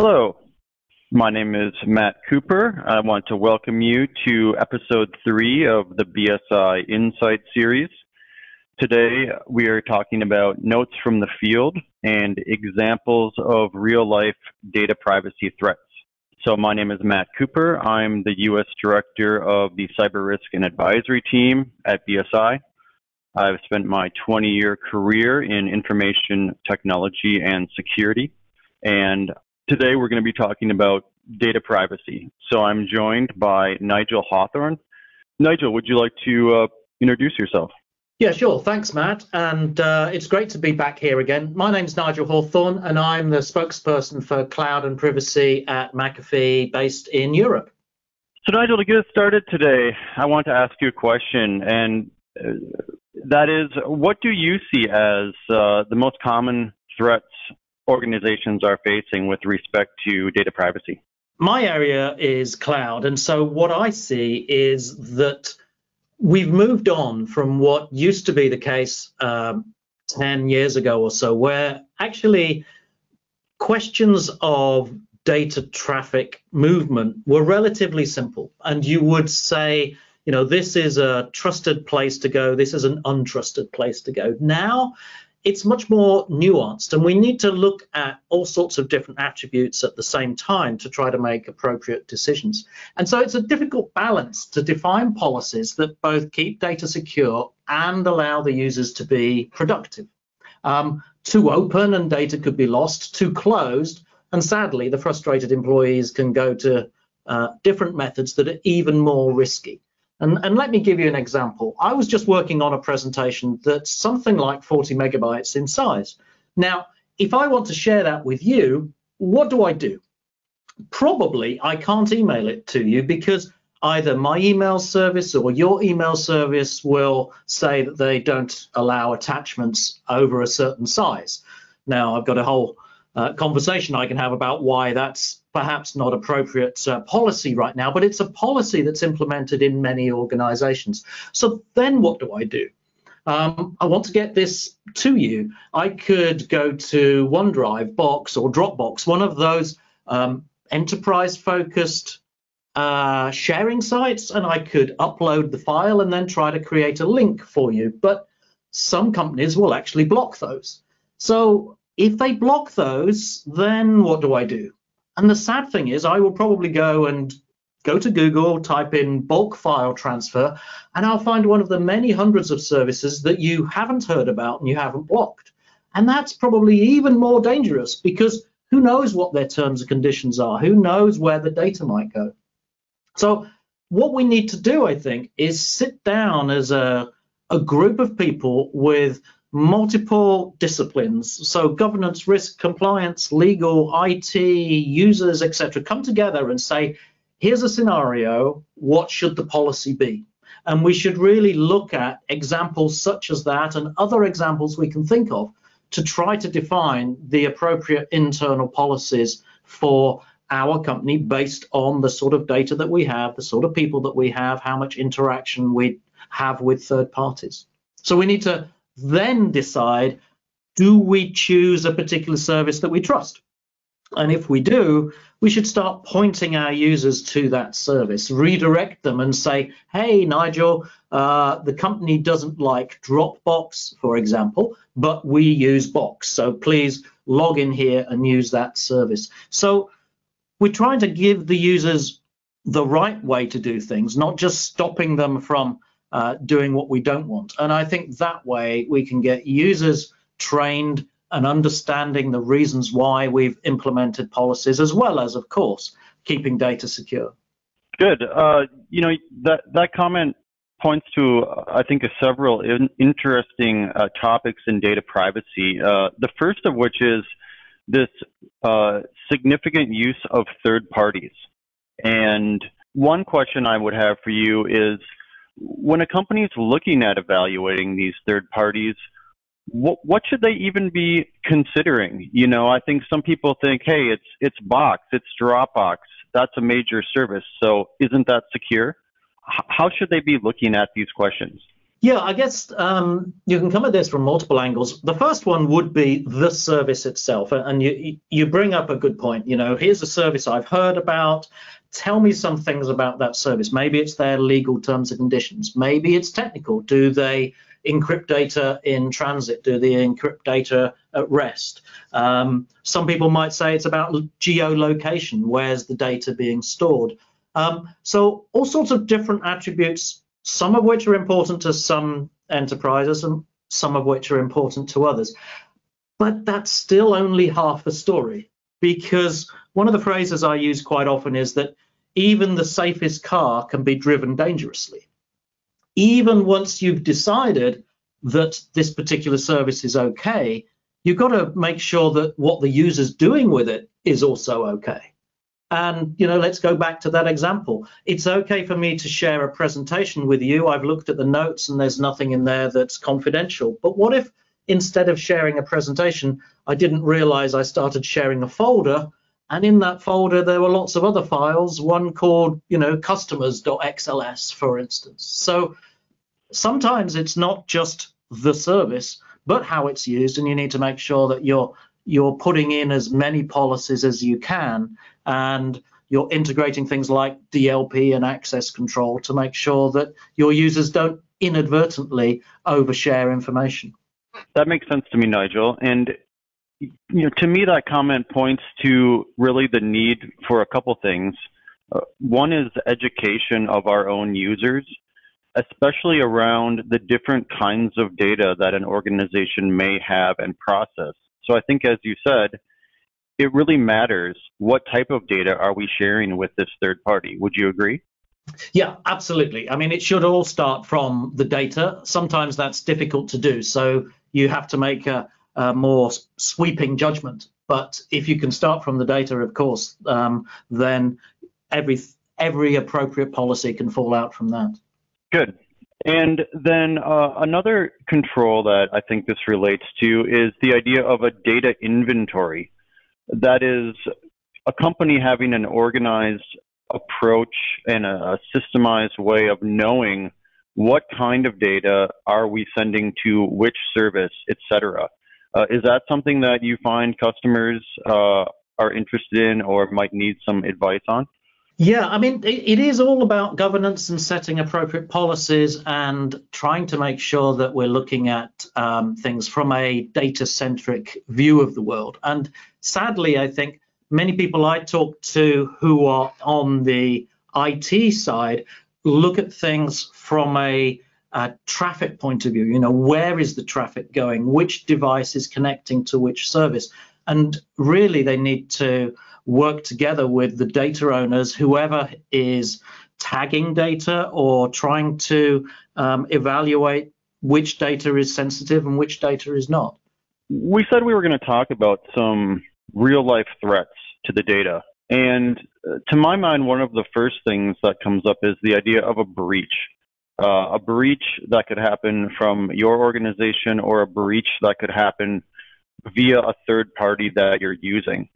Hello, my name is Matt Cooper. I want to welcome you to episode three of the BSI Insight series. Today, we are talking about notes from the field and examples of real life data privacy threats. So, my name is Matt Cooper. I'm the U.S. Director of the Cyber Risk and Advisory Team at BSI. I've spent my 20 year career in information technology and security. And today we're going to be talking about data privacy. So, I'm joined by Nigel Hawthorne. Nigel, would you like to uh, introduce yourself? Yeah, sure. Thanks, Matt. And uh, it's great to be back here again. My name's Nigel Hawthorne, and I'm the spokesperson for cloud and privacy at McAfee based in Europe. So, Nigel, to get us started today, I want to ask you a question, and uh, that is what do you see as uh, the most common threats organizations are facing with respect to data privacy? My area is cloud, and so what I see is that we've moved on from what used to be the case um, 10 years ago or so, where actually questions of data traffic movement were relatively simple. And you would say, you know, this is a trusted place to go, this is an untrusted place to go. Now, it's much more nuanced and we need to look at all sorts of different attributes at the same time to try to make appropriate decisions. And so it's a difficult balance to define policies that both keep data secure and allow the users to be productive. Um, too open and data could be lost, too closed, and sadly, the frustrated employees can go to uh, different methods that are even more risky. And, and, let me give you an example. I was just working on a presentation that's something like 40 megabytes in size. Now, if I want to share that with you, what do I do? Probably I can't email it to you because either my email service or your email service will say that they don't allow attachments over a certain size. Now, I've got a whole uh, conversation I can have about why that's perhaps not appropriate uh, policy right now, but it's a policy that's implemented in many organizations. So then what do I do? Um, I want to get this to you. I could go to OneDrive, Box, or Dropbox, one of those um, enterprise focused uh, sharing sites, and I could upload the file and then try to create a link for you. But some companies will actually block those. So if they block those, then what do I do? And the sad thing is, I will probably go and go to Google, type in bulk file transfer, and I'll find one of the many hundreds of services that you haven't heard about and you haven't blocked. And that's probably even more dangerous because who knows what their terms and conditions are? Who knows where the data might go? So, what we need to do, I think, is sit down as a, a group of people with multiple disciplines, so governance, risk, compliance, legal, IT, users, etc., come together and say, here's a scenario, what should the policy be? And we should really look at examples such as that and other examples we can think of to try to define the appropriate internal policies for our company based on the sort of data that we have, the sort of people that we have, how much interaction we have with third parties. So we need to then decide do we choose a particular service that we trust? And if we do, we should start pointing our users to that service, redirect them and say, hey, Nigel, uh, the company doesn't like Dropbox, for example, but we use Box. So please log in here and use that service. So we're trying to give the users the right way to do things, not just stopping them from uh, doing what we don't want. And I think that way we can get users trained and understanding the reasons why we've implemented policies, as well as, of course, keeping data secure. Good. Uh, you know that that comment points to, I think, several in interesting uh, topics in data privacy. Uh, the first of which is this uh, significant use of third parties. And one question I would have for you is when a company is looking at evaluating these third parties, what, what should they even be considering? You know, I think some people think, hey, it's it's Box, it's Dropbox, that's a major service, so isn't that secure? H- how should they be looking at these questions? Yeah, I guess um, you can come at this from multiple angles. The first one would be the service itself, and you you bring up a good point. You know, here's a service I've heard about. Tell me some things about that service. Maybe it's their legal terms and conditions. Maybe it's technical. Do they encrypt data in transit? Do they encrypt data at rest? Um, some people might say it's about geolocation. Where's the data being stored? Um, so all sorts of different attributes some of which are important to some enterprises and some of which are important to others. But that's still only half the story because one of the phrases I use quite often is that even the safest car can be driven dangerously. Even once you've decided that this particular service is okay, you've got to make sure that what the user's doing with it is also okay. And, you know, let's go back to that example. It's okay for me to share a presentation with you. I've looked at the notes and there's nothing in there that's confidential. But what if instead of sharing a presentation, I didn't realize I started sharing a folder and in that folder there were lots of other files, one called, you know, customers.xls, for instance. So sometimes it's not just the service, but how it's used, and you need to make sure that you're you're putting in as many policies as you can and you're integrating things like DLP and access control to make sure that your users don't inadvertently overshare information. That makes sense to me, Nigel. And you know, to me, that comment points to really the need for a couple things. Uh, one is education of our own users, especially around the different kinds of data that an organization may have and process. So I think, as you said, it really matters what type of data are we sharing with this third party. Would you agree? Yeah, absolutely. I mean, it should all start from the data. Sometimes that's difficult to do, so you have to make a, a more sweeping judgment. But if you can start from the data, of course, um, then every every appropriate policy can fall out from that. Good. And then uh, another control that I think this relates to is the idea of a data inventory. That is a company having an organized approach and a, systemized way of knowing what kind of data are we sending to which service, etc. Uh, is that something that you find customers uh, are interested in or might need some advice on? Yeah, I mean, it, it is all about governance and setting appropriate policies and trying to make sure that we're looking at um, things from a data centric view of the world. And sadly, I think many people I talk to who are on the IT side look at things from a, a traffic point of view. You know, where is the traffic going? Which device is connecting to which service? And really, they need to work together with the data owners, whoever is tagging data or trying to um, evaluate which data is sensitive and which data is not. We said we were going to talk about some real life threats to the data. And uh, to my mind, one of the first things that comes up is the idea of a breach. Uh, a breach that could happen from your organization or a breach that could happen via a third party that you're using.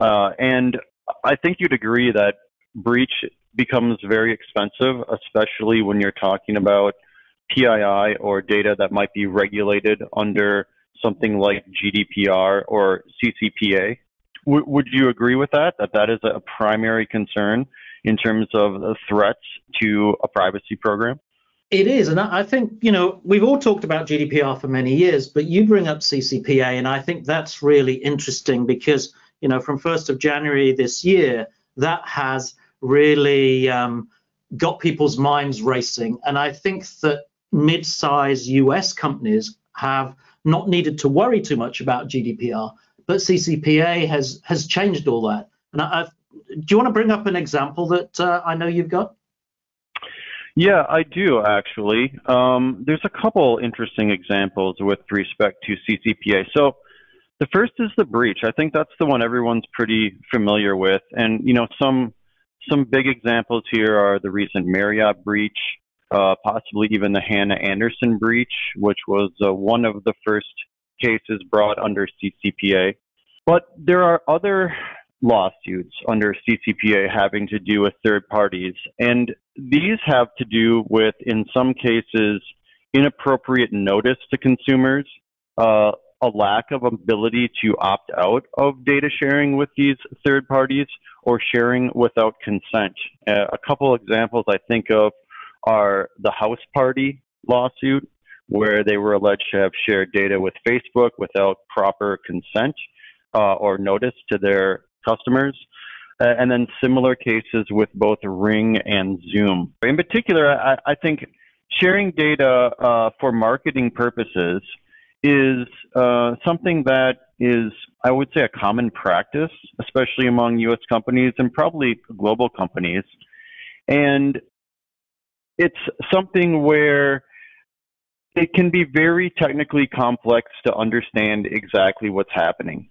Uh, and I think you'd agree that breach becomes very expensive, especially when you're talking about PII or data that might be regulated under something like GDPR or CCPA. W- would you agree with that? That that is a primary concern in terms of the threats to a privacy program? It is, and I think you know we've all talked about GDPR for many years, but you bring up CCPA, and I think that's really interesting because you know, from 1st of January this year, that has really um, got people's minds racing. And I think that mid-sized US companies have not needed to worry too much about GDPR, but CCPA has has changed all that. And I, I, do you want to bring up an example that uh, I know you've got? Yeah, I do actually. Um, there's a couple interesting examples with respect to CCPA. So the first is the breach. I think that's the one everyone's pretty familiar with. And, you know, some some big examples here are the recent Marriott breach, uh, possibly even the Hanna Andersson breach, which was uh, one of the first cases brought under CCPA. But there are other lawsuits under CCPA having to do with third parties, and these have to do with, in some cases, inappropriate notice to consumers, uh, a lack of ability to opt out of data sharing with these third parties, or sharing without consent. Uh, a couple examples I think of are the House Party lawsuit, where they were alleged to have shared data with Facebook without proper consent uh, or notice to their customers. Uh, and then similar cases with both Ring and Zoom. In particular, I, I think sharing data uh, for marketing purposes is uh, something that is, I would say, a common practice, especially among U.S. companies and probably global companies. And it's something where it can be very technically complex to understand exactly what's happening.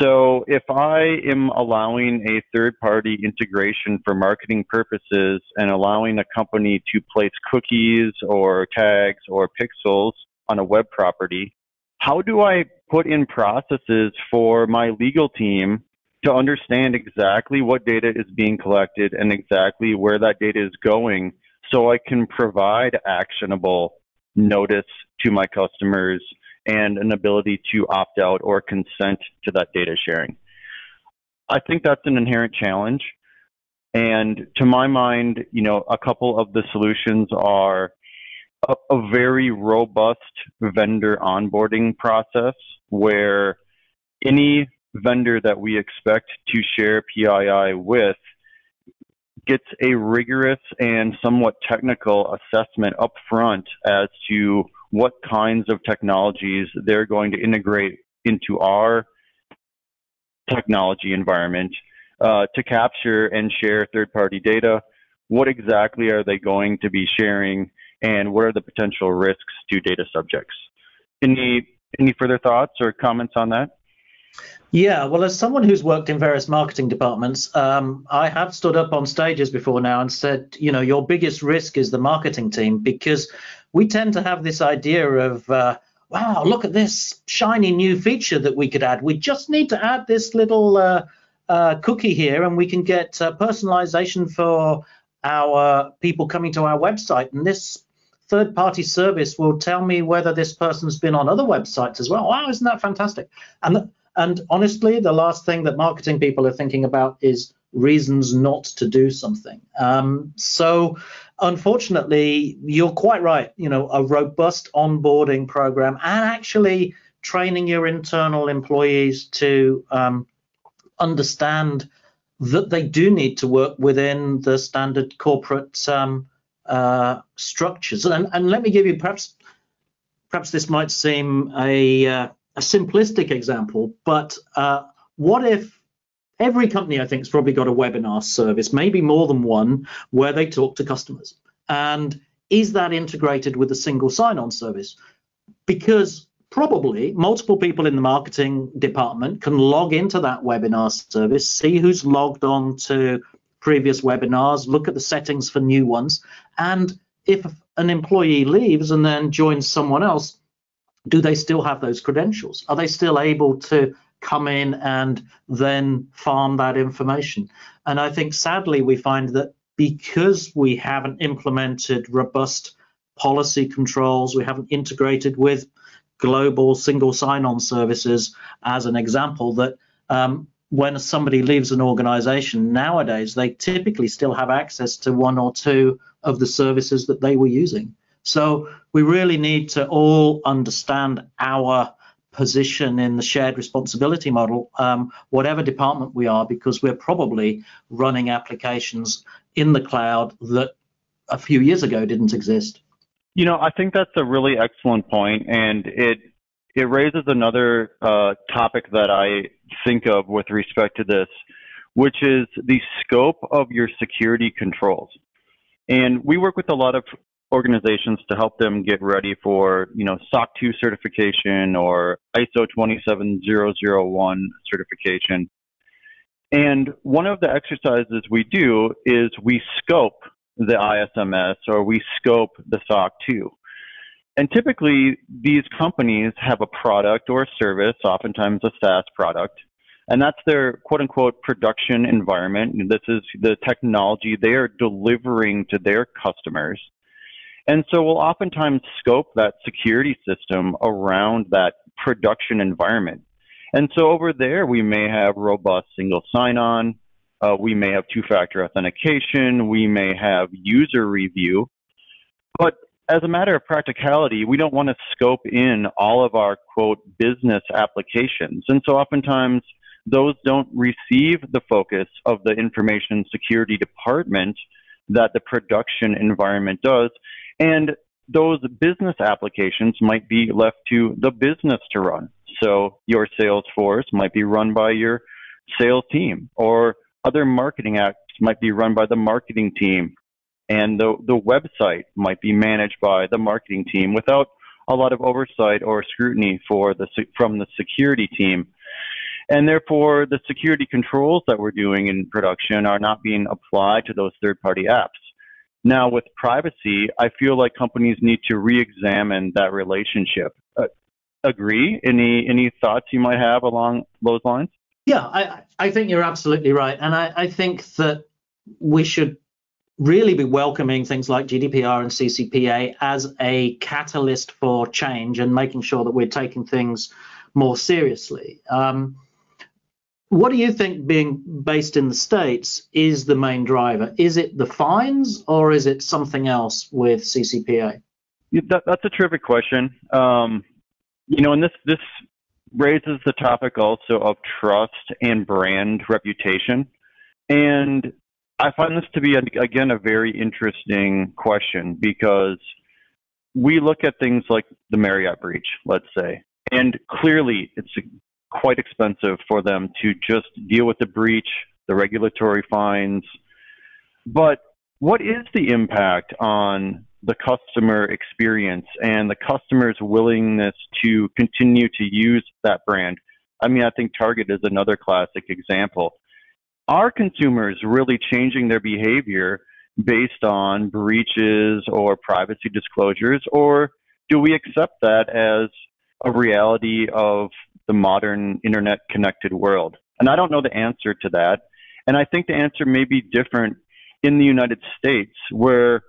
So if I am allowing a third party integration for marketing purposes and allowing a company to place cookies or tags or pixels on a web property, how do I put in processes for my legal team to understand exactly what data is being collected and exactly where that data is going so I can provide actionable notice to my customers and an ability to opt out or consent to that data sharing. I think that's an inherent challenge. And to my mind, you know, a couple of the solutions are a, a very robust vendor onboarding process where any vendor that we expect to share PII with gets a rigorous and somewhat technical assessment up front as to what kinds of technologies they're going to integrate into our technology environment uh, to capture and share third party data. What exactly are they going to be sharing, and what are the potential risks to data subjects? Any, any further thoughts or comments on that? Yeah, well, as someone who's worked in various marketing departments, um, I have stood up on stages before now and said, you know, your biggest risk is the marketing team because we tend to have this idea of, uh, wow, look at this shiny new feature that we could add. We just need to add this little uh, uh, cookie here and we can get uh, personalization for our people coming to our website. And this third party service will tell me whether this person's been on other websites as well. Wow, isn't that fantastic? And and honestly, the last thing that marketing people are thinking about is reasons not to do something. Um, so, unfortunately, you're quite right. You know, a robust onboarding program and actually training your internal employees to um, understand that they do need to work within the standard corporate um, uh, structures. And, and, let me give you perhaps perhaps this might seem a uh, a simplistic example, but uh, what if every company I think has probably got a webinar service, maybe more than one, where they talk to customers? And is that integrated with a single sign-on service? Because probably multiple people in the marketing department can log into that webinar service, see who's logged on to previous webinars, look at the settings for new ones, and if an employee leaves and then joins someone else, do they still have those credentials? Are they still able to come in and then farm that information? And I think sadly we find that because we haven't implemented robust policy controls, we haven't integrated with global single sign-on services as an example that um, when somebody leaves an organization nowadays, they typically still have access to one or two of the services that they were using. So we really need to all understand our position in the shared responsibility model, um, whatever department we are, because we're probably running applications in the cloud that a few years ago didn't exist. You know, I think that's a really excellent point, and it it raises another uh, topic that I think of with respect to this, which is the scope of your security controls. And we work with a lot of organizations to help them get ready for, you know, SOC 2 certification or ISO 27001 certification. And one of the exercises we do is we scope the ISMS or we scope the SOC 2. And typically, these companies have a product or a service, oftentimes a SaaS product, and that's their quote unquote production environment. This is the technology they are delivering to their customers. And so we'll oftentimes scope that security system around that production environment. And so over there, we may have robust single sign on, uh, we may have two factor authentication, we may have user review. But as a matter of practicality, we don't want to scope in all of our quote business applications. And so oftentimes those don't receive the focus of the information security department that the production environment does. And those business applications might be left to the business to run. So your sales force might be run by your sales team or other marketing acts might be run by the marketing team and the, the website might be managed by the marketing team without a lot of oversight or scrutiny for the, from the security team. And therefore, the security controls that we're doing in production are not being applied to those third party apps. Now, with privacy, I feel like companies need to re examine that relationship. Uh, agree? Any, any thoughts you might have along those lines? Yeah, I, I think you're absolutely right. And I, I think that we should really be welcoming things like GDPR and CCPA as a catalyst for change and making sure that we're taking things more seriously. Um, what do you think, being based in the States, is the main driver? Is it the fines or is it something else with CCPA? That, that's a terrific question. Um, you know, and this, this raises the topic also of trust and brand reputation. And I find this to be, again, a very interesting question because we look at things like the Marriott breach, let's say, and clearly it's quite expensive for them to just deal with the breach, the regulatory fines. But what is the impact on the customer experience and the customer's willingness to continue to use that brand? I mean, I think Target is another classic example are consumers really changing their behavior based on breaches or privacy disclosures, or do we accept that as a reality of the modern internet connected world? And I don't know the answer to that. And I think the answer may be different in the United States, where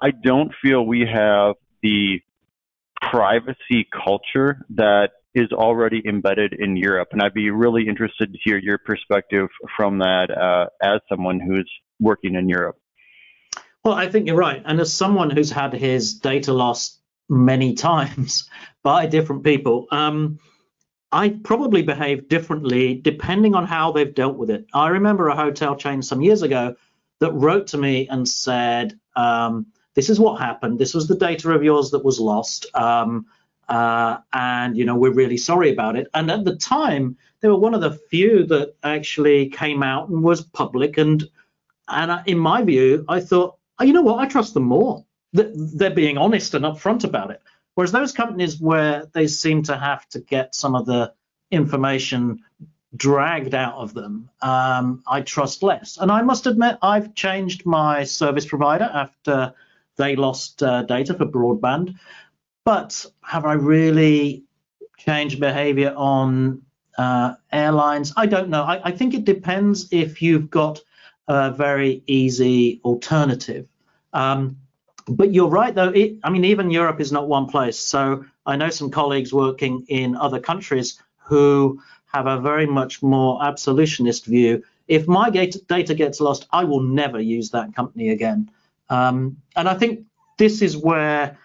I don't feel we have the privacy culture that is already embedded in Europe. And I'd be really interested to hear your perspective from that uh, as someone who's working in Europe. Well, I think you're right. And as someone who's had his data lost many times by different people, um, I probably behave differently depending on how they've dealt with it. I remember a hotel chain some years ago that wrote to me and said, um, This is what happened. This was the data of yours that was lost. Um, uh, and you know we're really sorry about it. And at the time, they were one of the few that actually came out and was public. And and in my view, I thought, oh, you know what, I trust them more. They're being honest and upfront about it. Whereas those companies where they seem to have to get some of the information dragged out of them, um, I trust less. And I must admit, I've changed my service provider after they lost uh, data for broadband. But have I really changed behavior on uh, airlines? I don't know. I, I, think it depends if you've got a very easy alternative. Um, but you're right, though. It, I mean, even Europe is not one place. So I know some colleagues working in other countries who have a very much more absolutionist view. If my data gets lost, I will never use that company again. Um, and I think this is where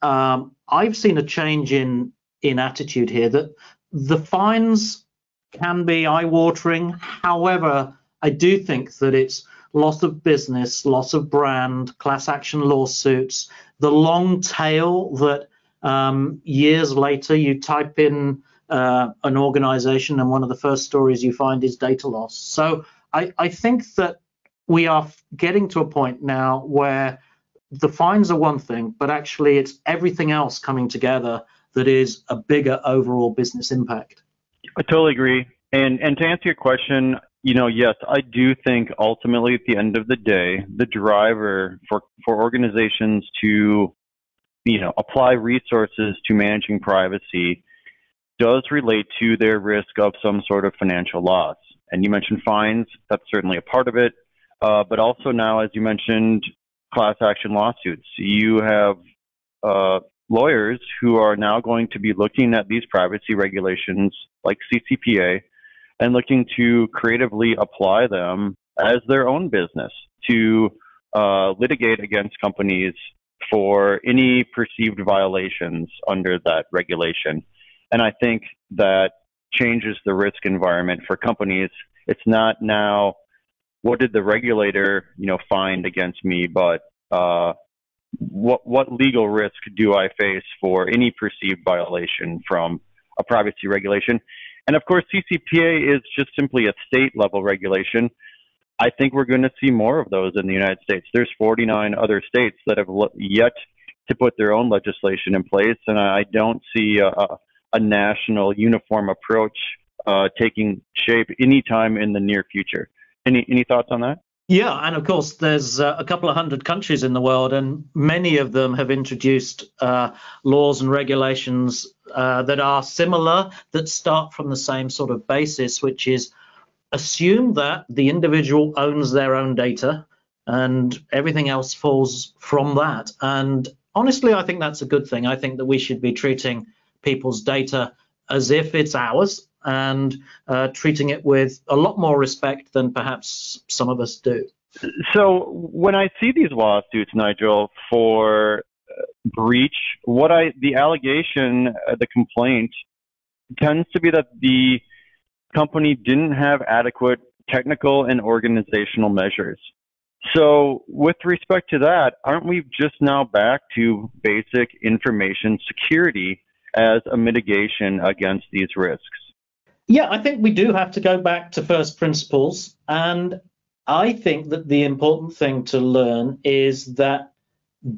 um, I've seen a change in in attitude here that the fines can be eye-watering. However, I do think that it's loss of business, loss of brand, class action lawsuits, the long tail that um, years later you type in uh, an organization and one of the first stories you find is data loss. So I, I think that we are getting to a point now where the fines are one thing, but actually it's everything else coming together that is a bigger overall business impact. I totally agree. And and to answer your question, you know, yes, I do think ultimately at the end of the day, the driver for for organizations to you know apply resources to managing privacy does relate to their risk of some sort of financial loss. And you mentioned fines, that's certainly a part of it. Uh, but also now, as you mentioned, class action lawsuits. You have uh, lawyers who are now going to be looking at these privacy regulations like CCPA and looking to creatively apply them as their own business to uh, litigate against companies for any perceived violations under that regulation. And I think that changes the risk environment for companies. It's not now what did the regulator, you know, find against me, but uh, what what legal risk do I face for any perceived violation from a privacy regulation? And of course, CCPA is just simply a state level regulation. I think we're going to see more of those in the United States. There's 49 other states that have yet to put their own legislation in place, and I don't see a, a national uniform approach uh, taking shape anytime in the near future. Any any thoughts on that? Yeah, and of course, there's uh, a couple of hundred countries in the world, and many of them have introduced uh, laws and regulations uh, that are similar, that start from the same sort of basis, which is assume that the individual owns their own data and everything else falls from that. And honestly, I think that's a good thing. I think that we should be treating people's data as if it's ours and uh, treating it with a lot more respect than perhaps some of us do. So when I see these lawsuits, Nigel, for uh, breach, what I the allegation, uh, the complaint tends to be that the company didn't have adequate technical and organizational measures. So, with respect to that, aren't we just now back to basic information security as a mitigation against these risks? Yeah, I think we do have to go back to first principles. And I think that the important thing to learn is that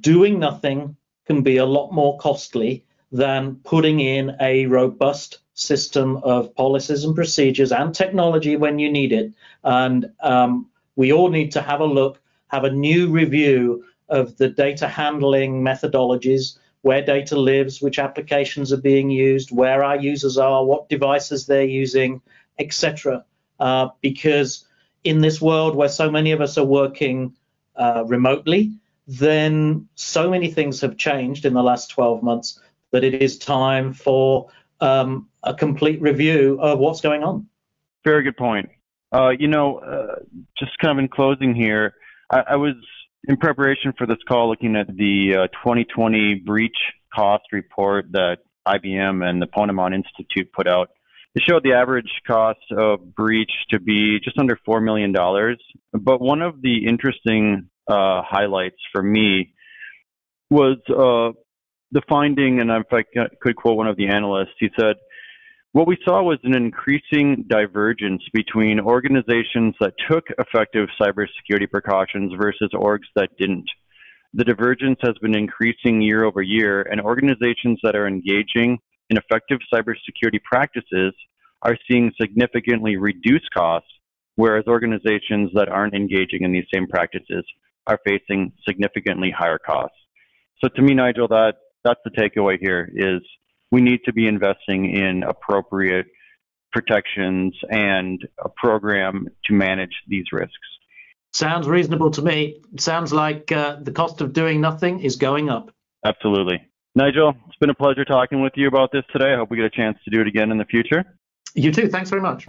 doing nothing can be a lot more costly than putting in a robust system of policies and procedures and technology when you need it. And um, we all need to have a look, have a new review of the data handling methodologies where data lives, which applications are being used, where our users are, what devices they're using, etc. Uh, because in this world where so many of us are working uh, remotely, then so many things have changed in the last 12 months that it is time for um, a complete review of what's going on. Very good point. Uh, you know, uh, just kind of in closing here, I, I was in preparation for this call, looking at the uh, 2020 breach cost report that IBM and the Ponemon Institute put out, it showed the average cost of breach to be just under $4 million. But one of the interesting uh, highlights for me was uh, the finding, and if I could quote one of the analysts, he said, what we saw was an increasing divergence between organizations that took effective cybersecurity precautions versus orgs that didn't. The divergence has been increasing year over year, and organizations that are engaging in effective cybersecurity practices are seeing significantly reduced costs, whereas organizations that aren't engaging in these same practices are facing significantly higher costs. So to me, Nigel, that that's the takeaway here is we need to be investing in appropriate protections and a program to manage these risks. Sounds reasonable to me. Sounds like uh, the cost of doing nothing is going up. Absolutely. Nigel, it's been a pleasure talking with you about this today. I hope we get a chance to do it again in the future. You too. Thanks very much.